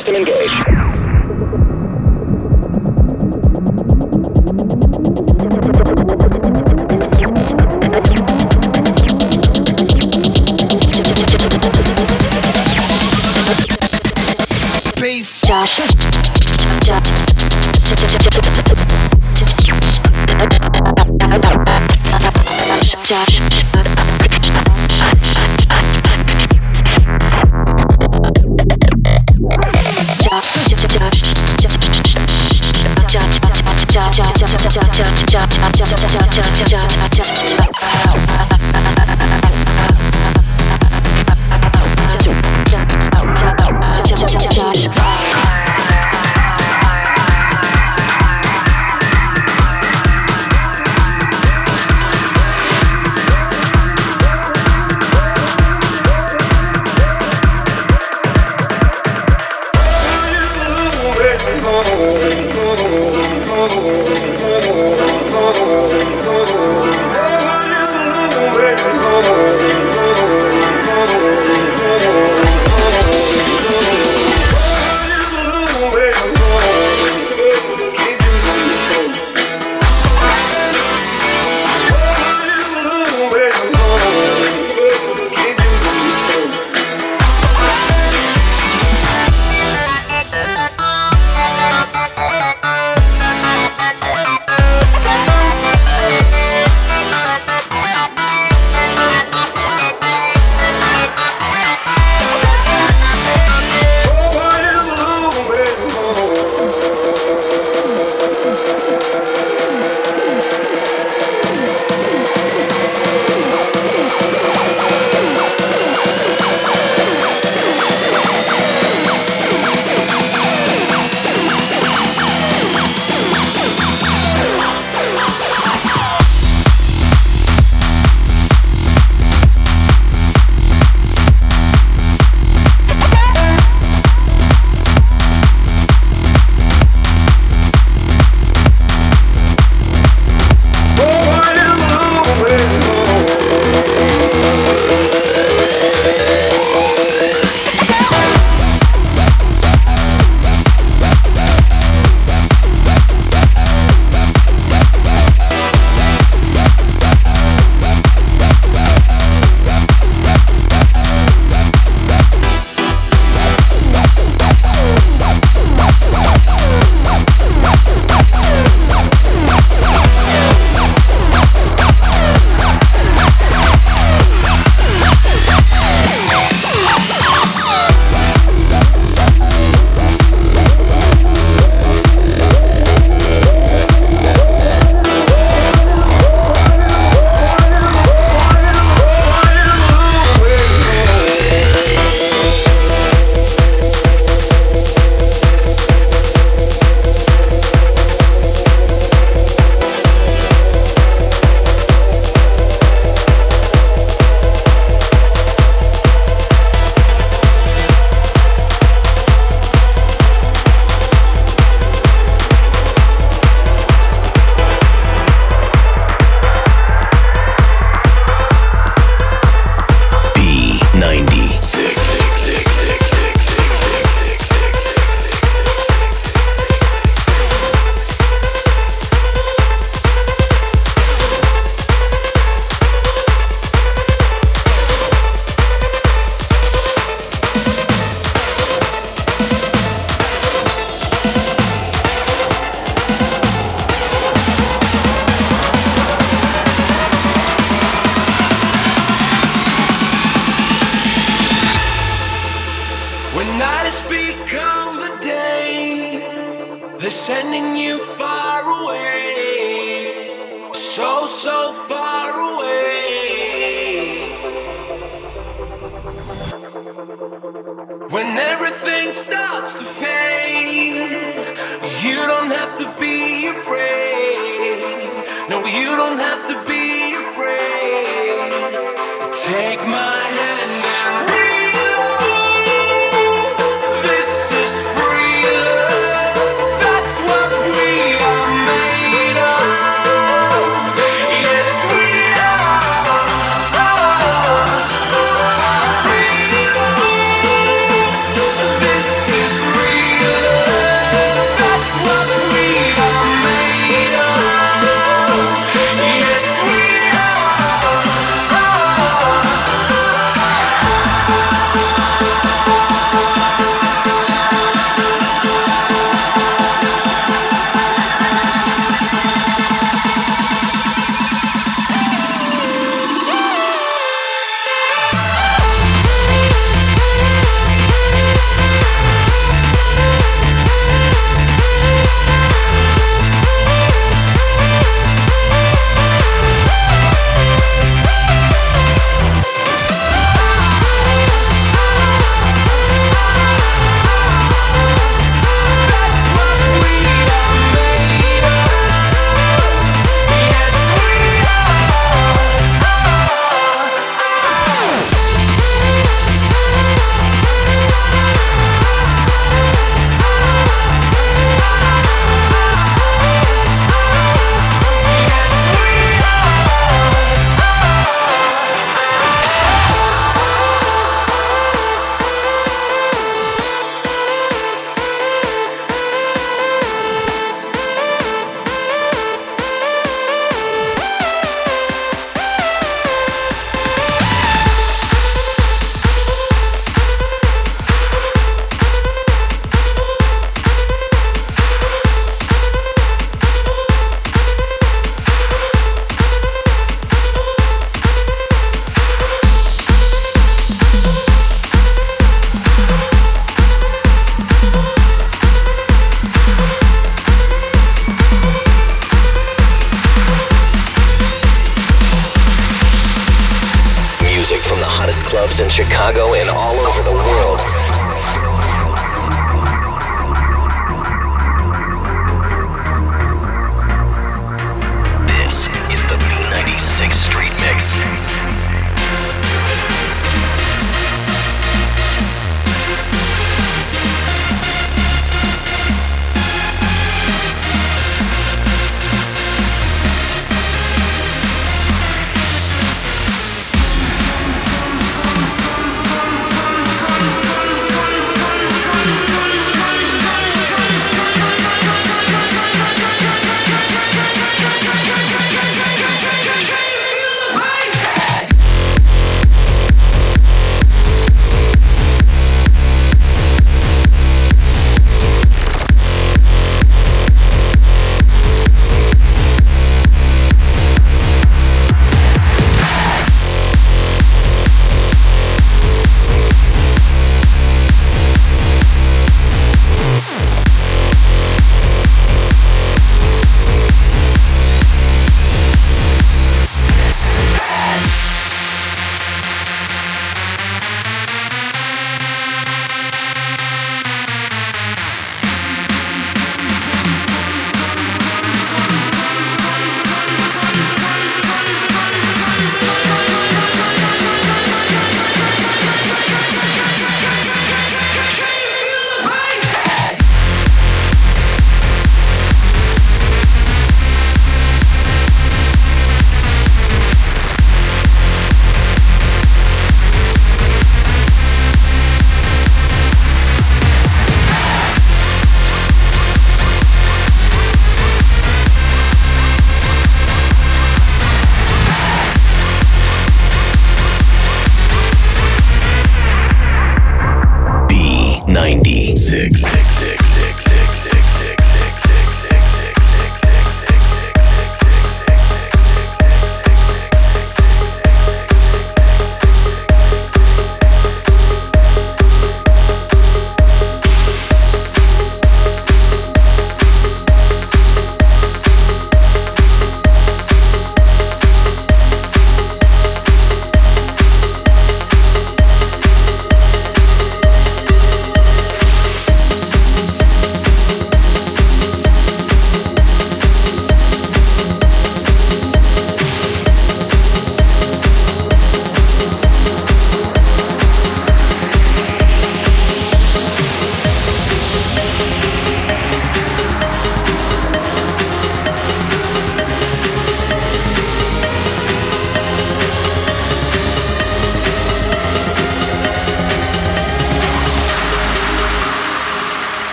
System engaged.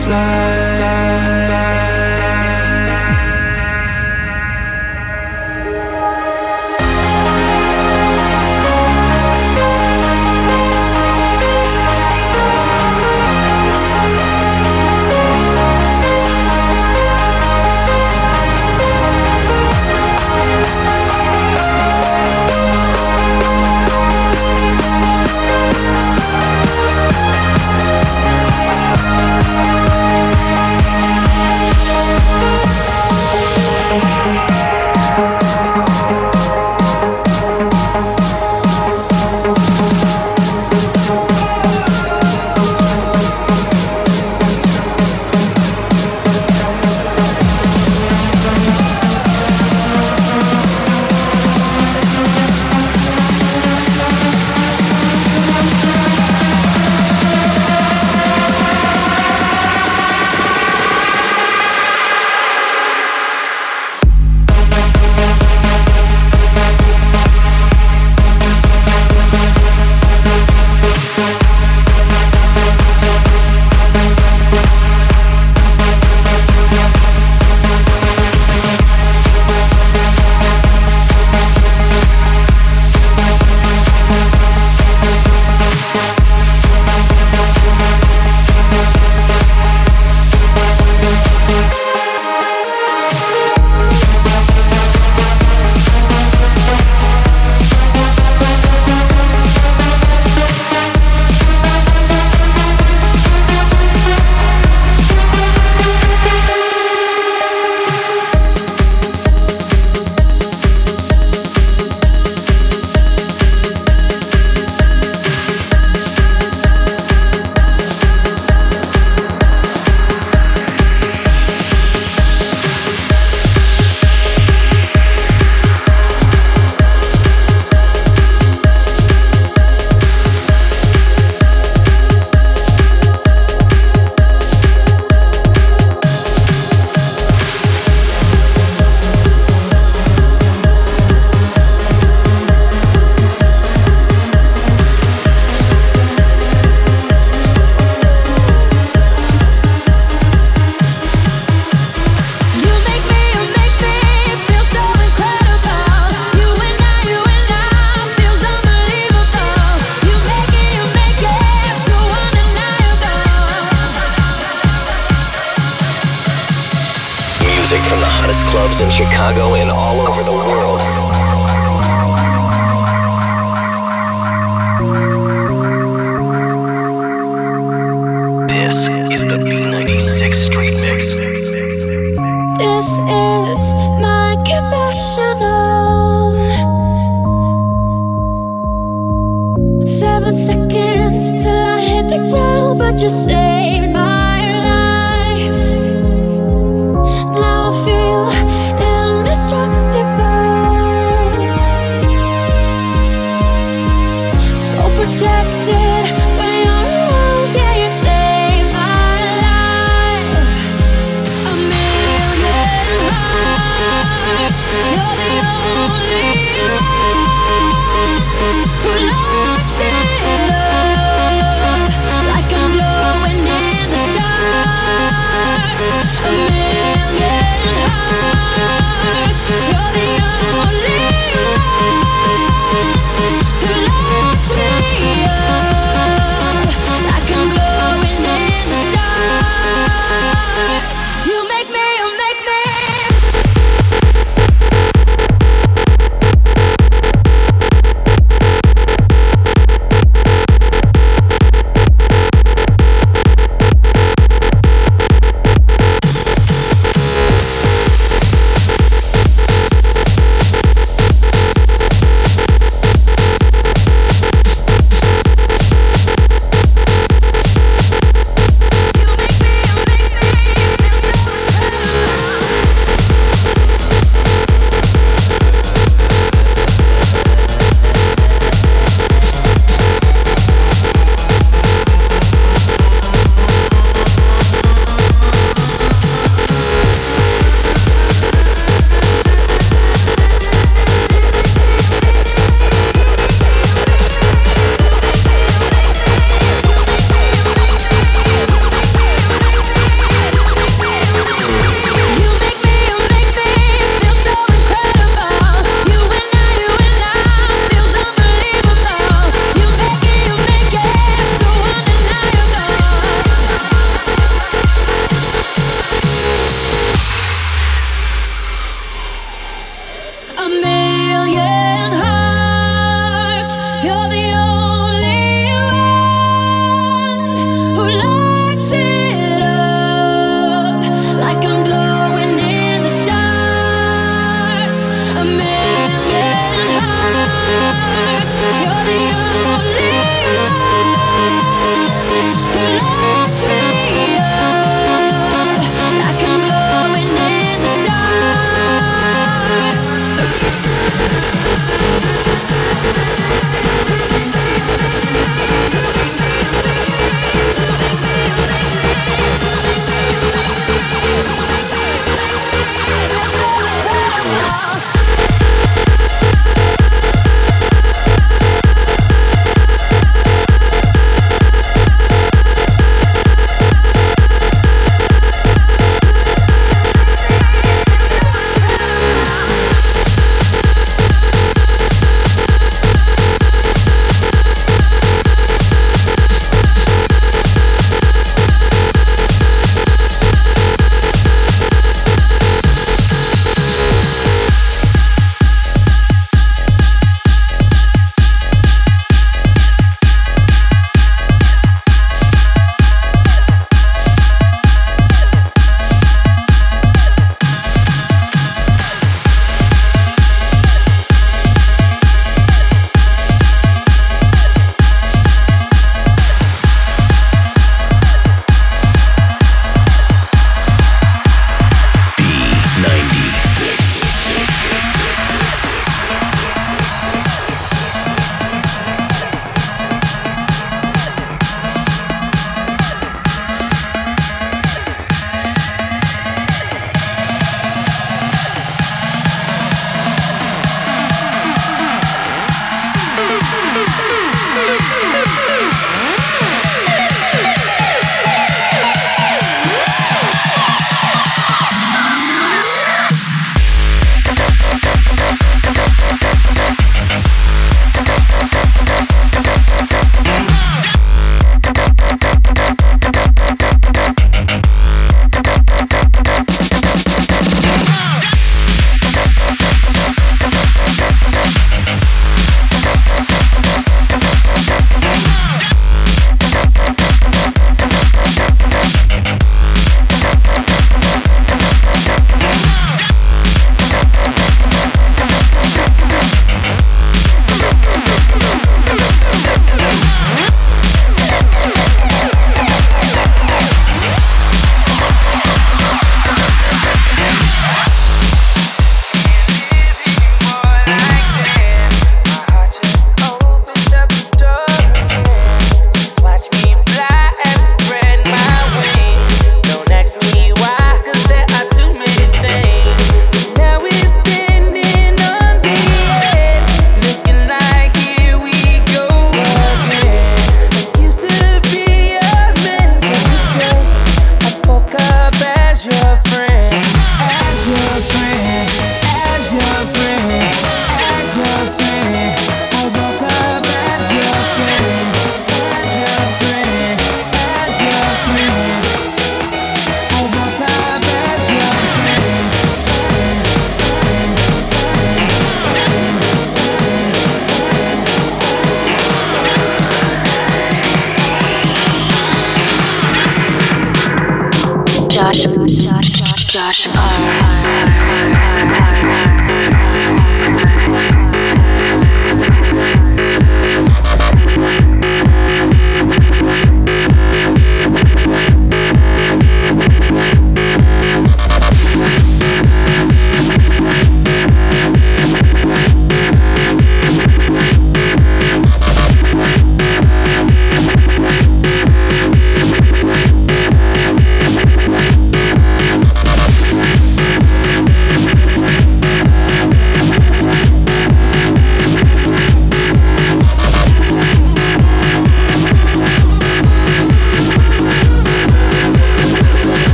slide.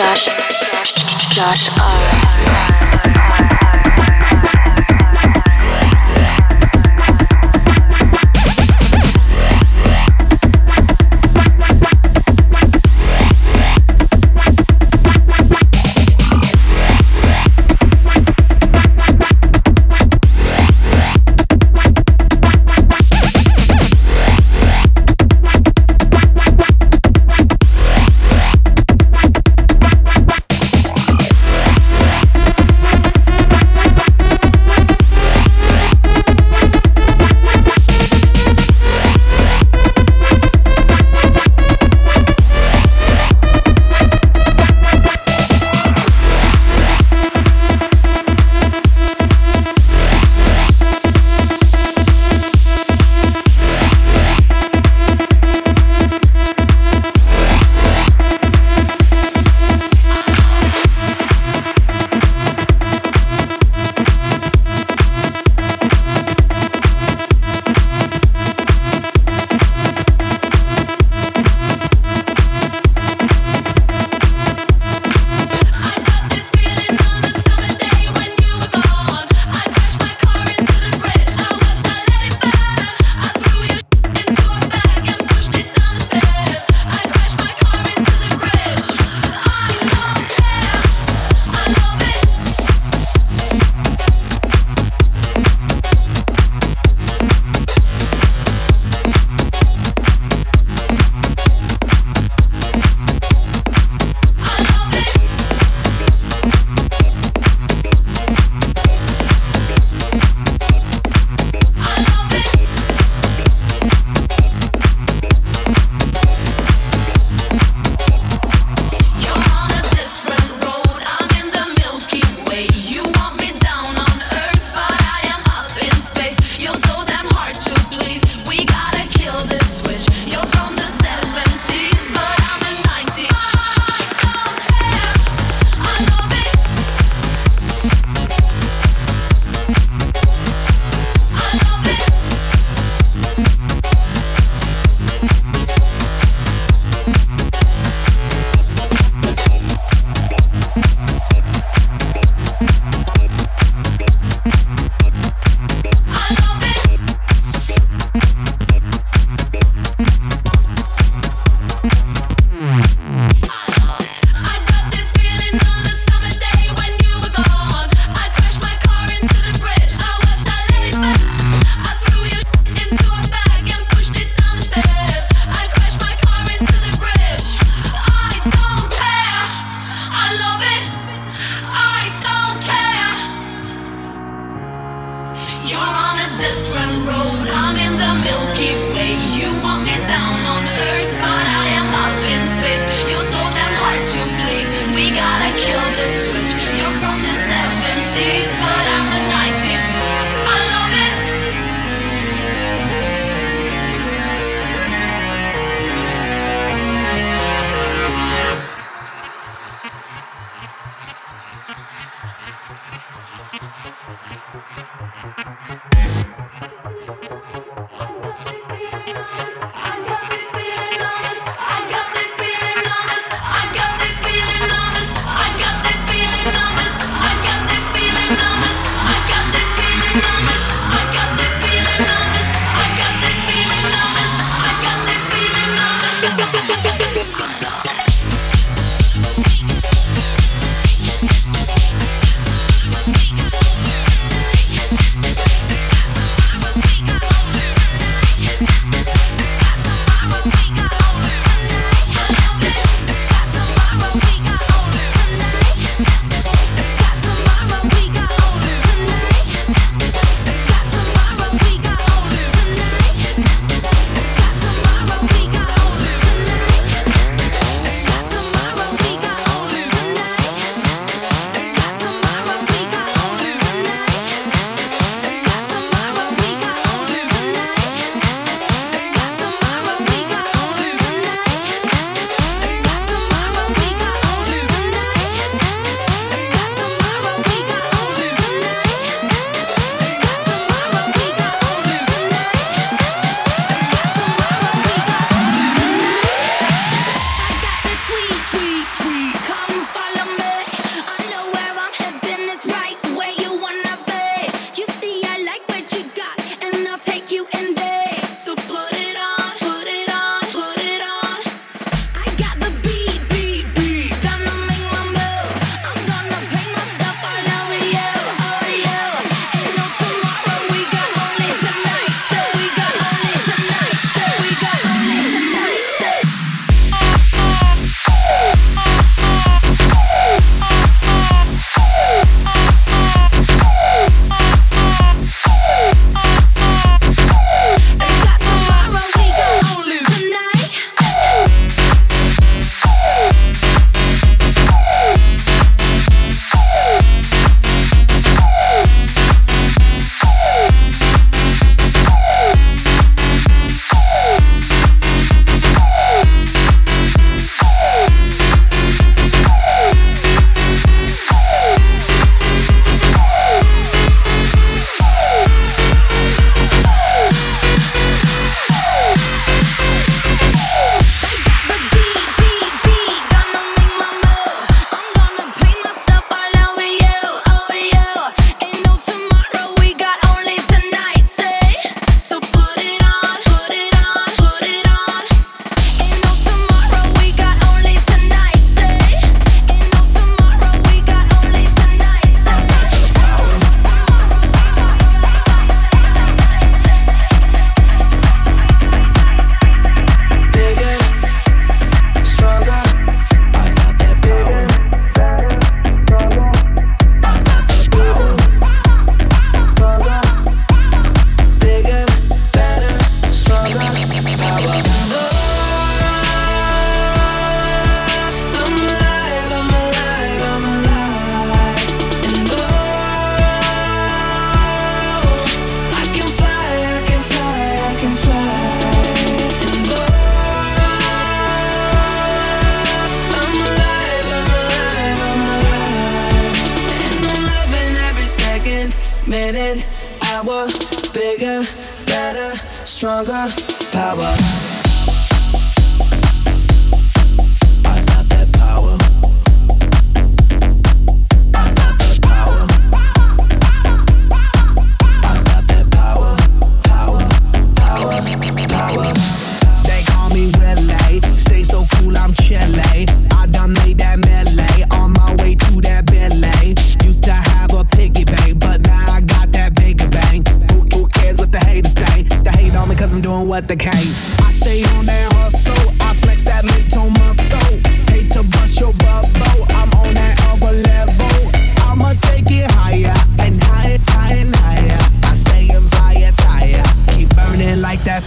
Josh, Josh R.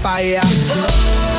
burning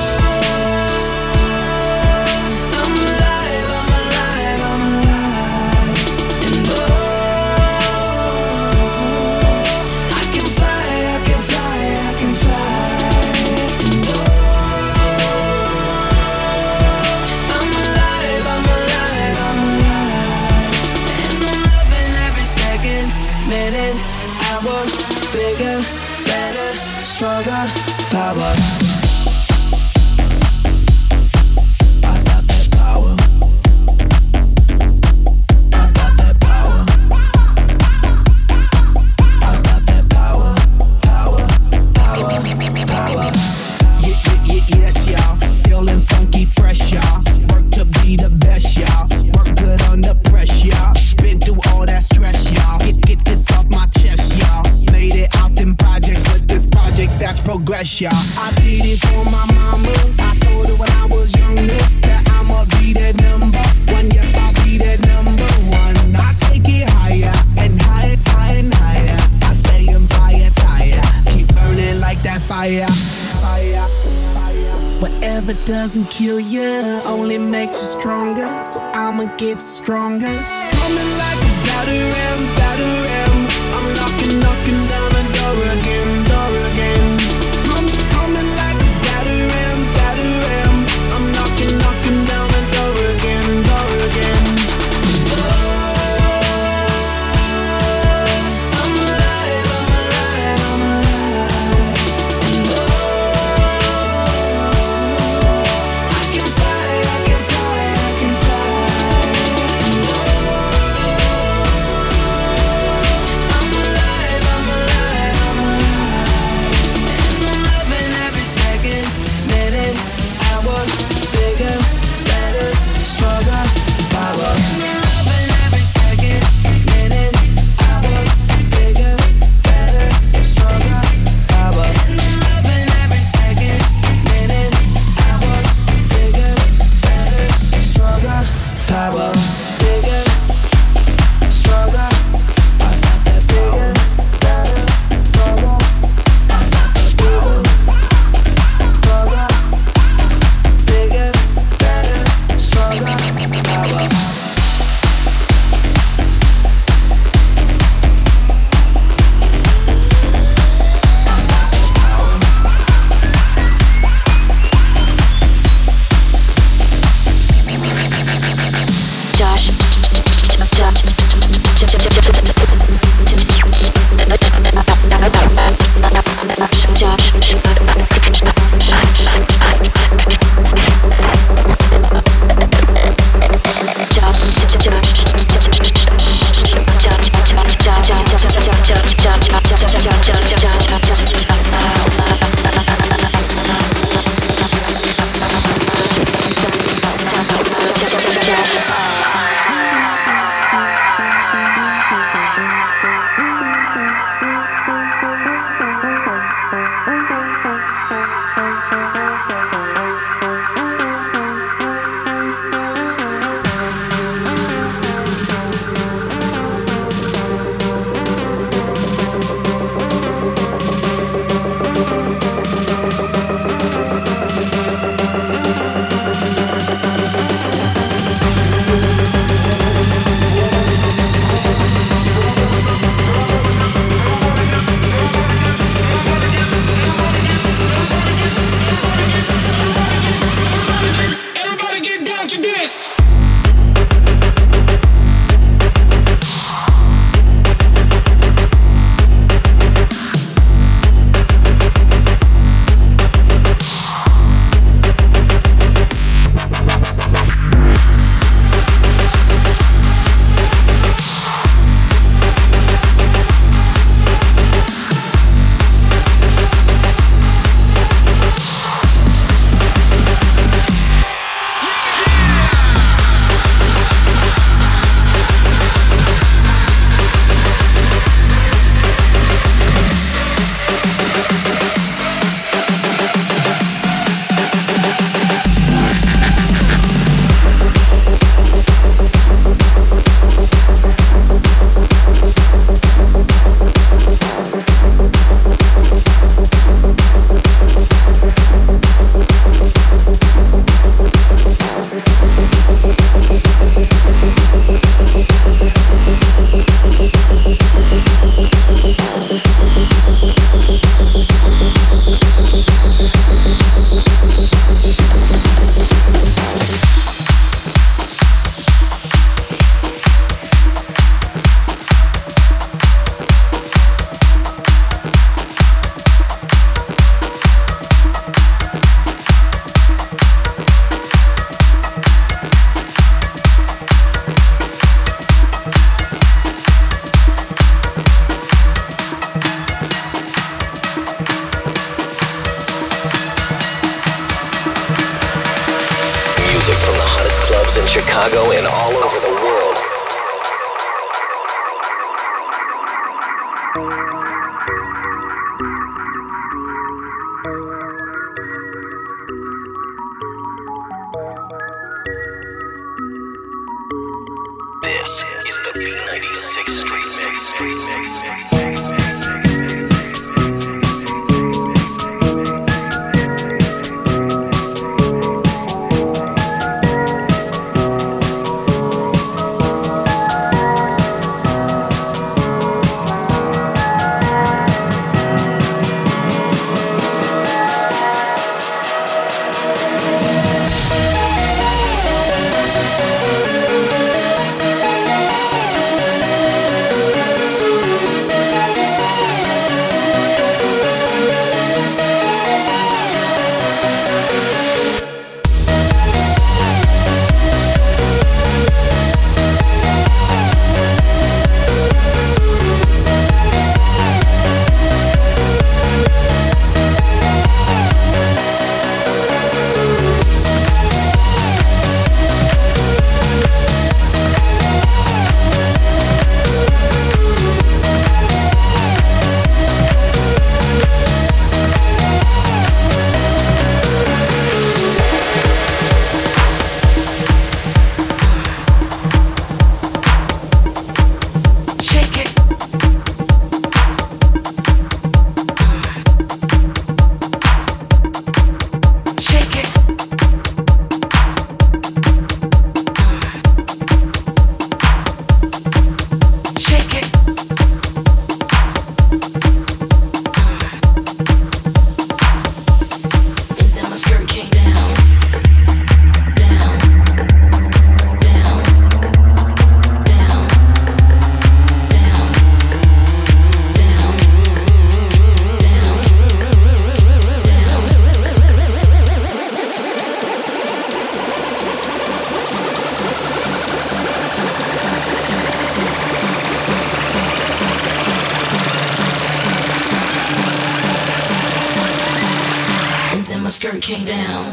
skirt came down,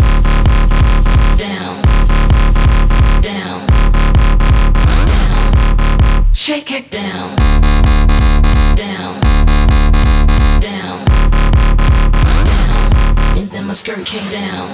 down, down, down. Shake it down, down, down, down. And then my skirt came down,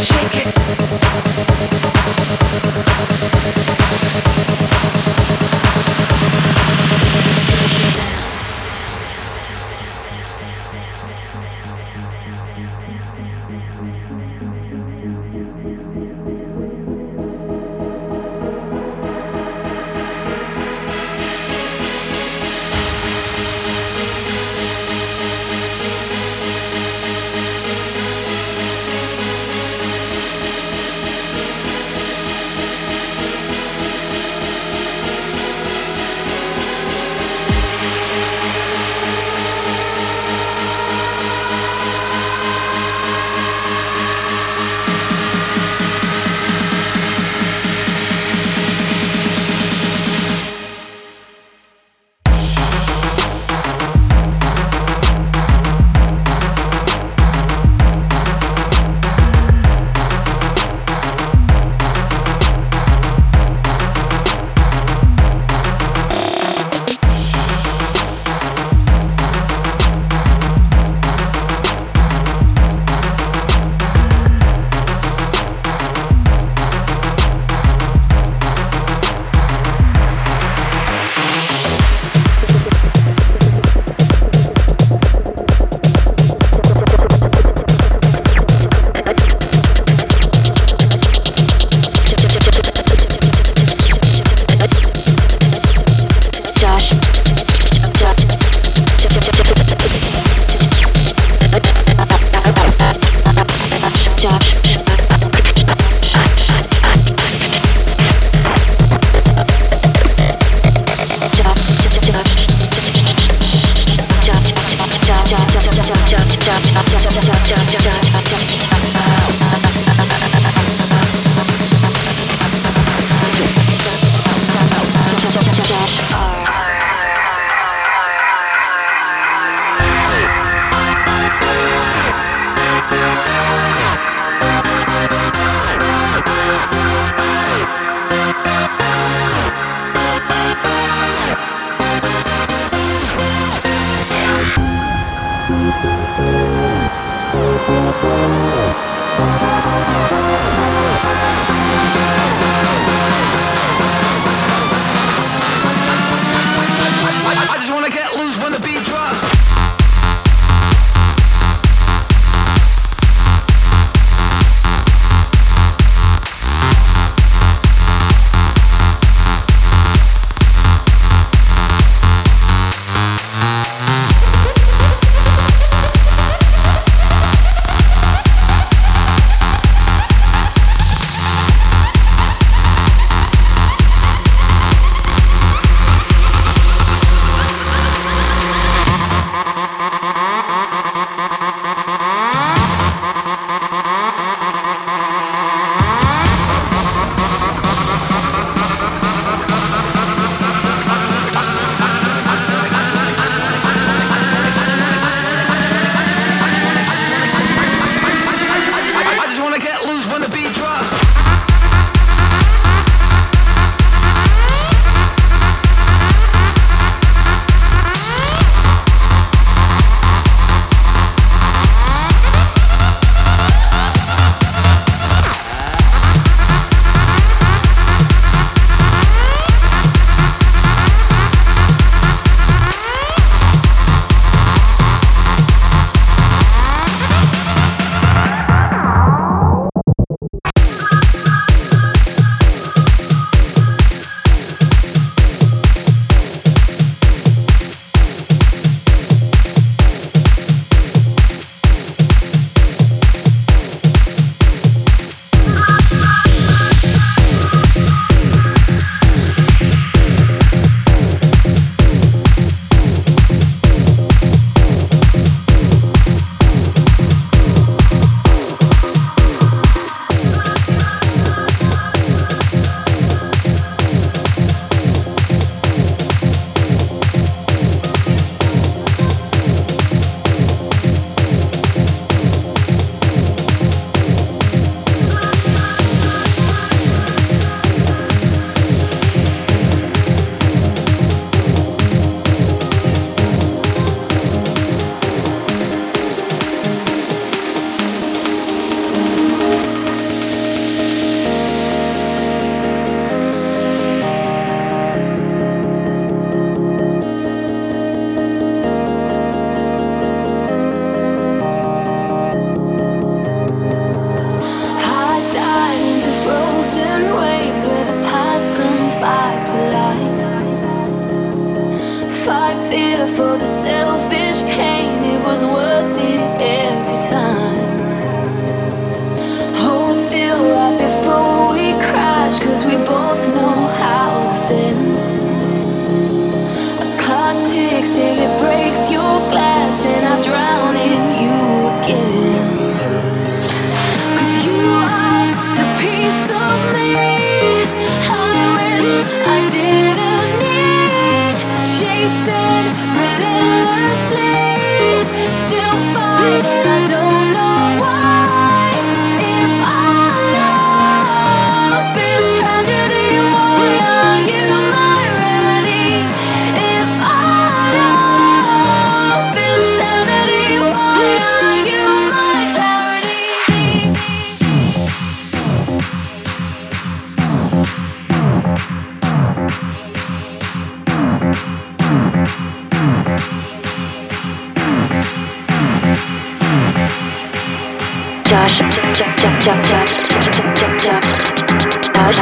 Shake it.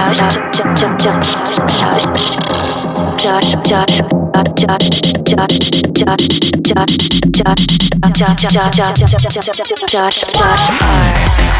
Josh, Josh, Josh, Josh, R.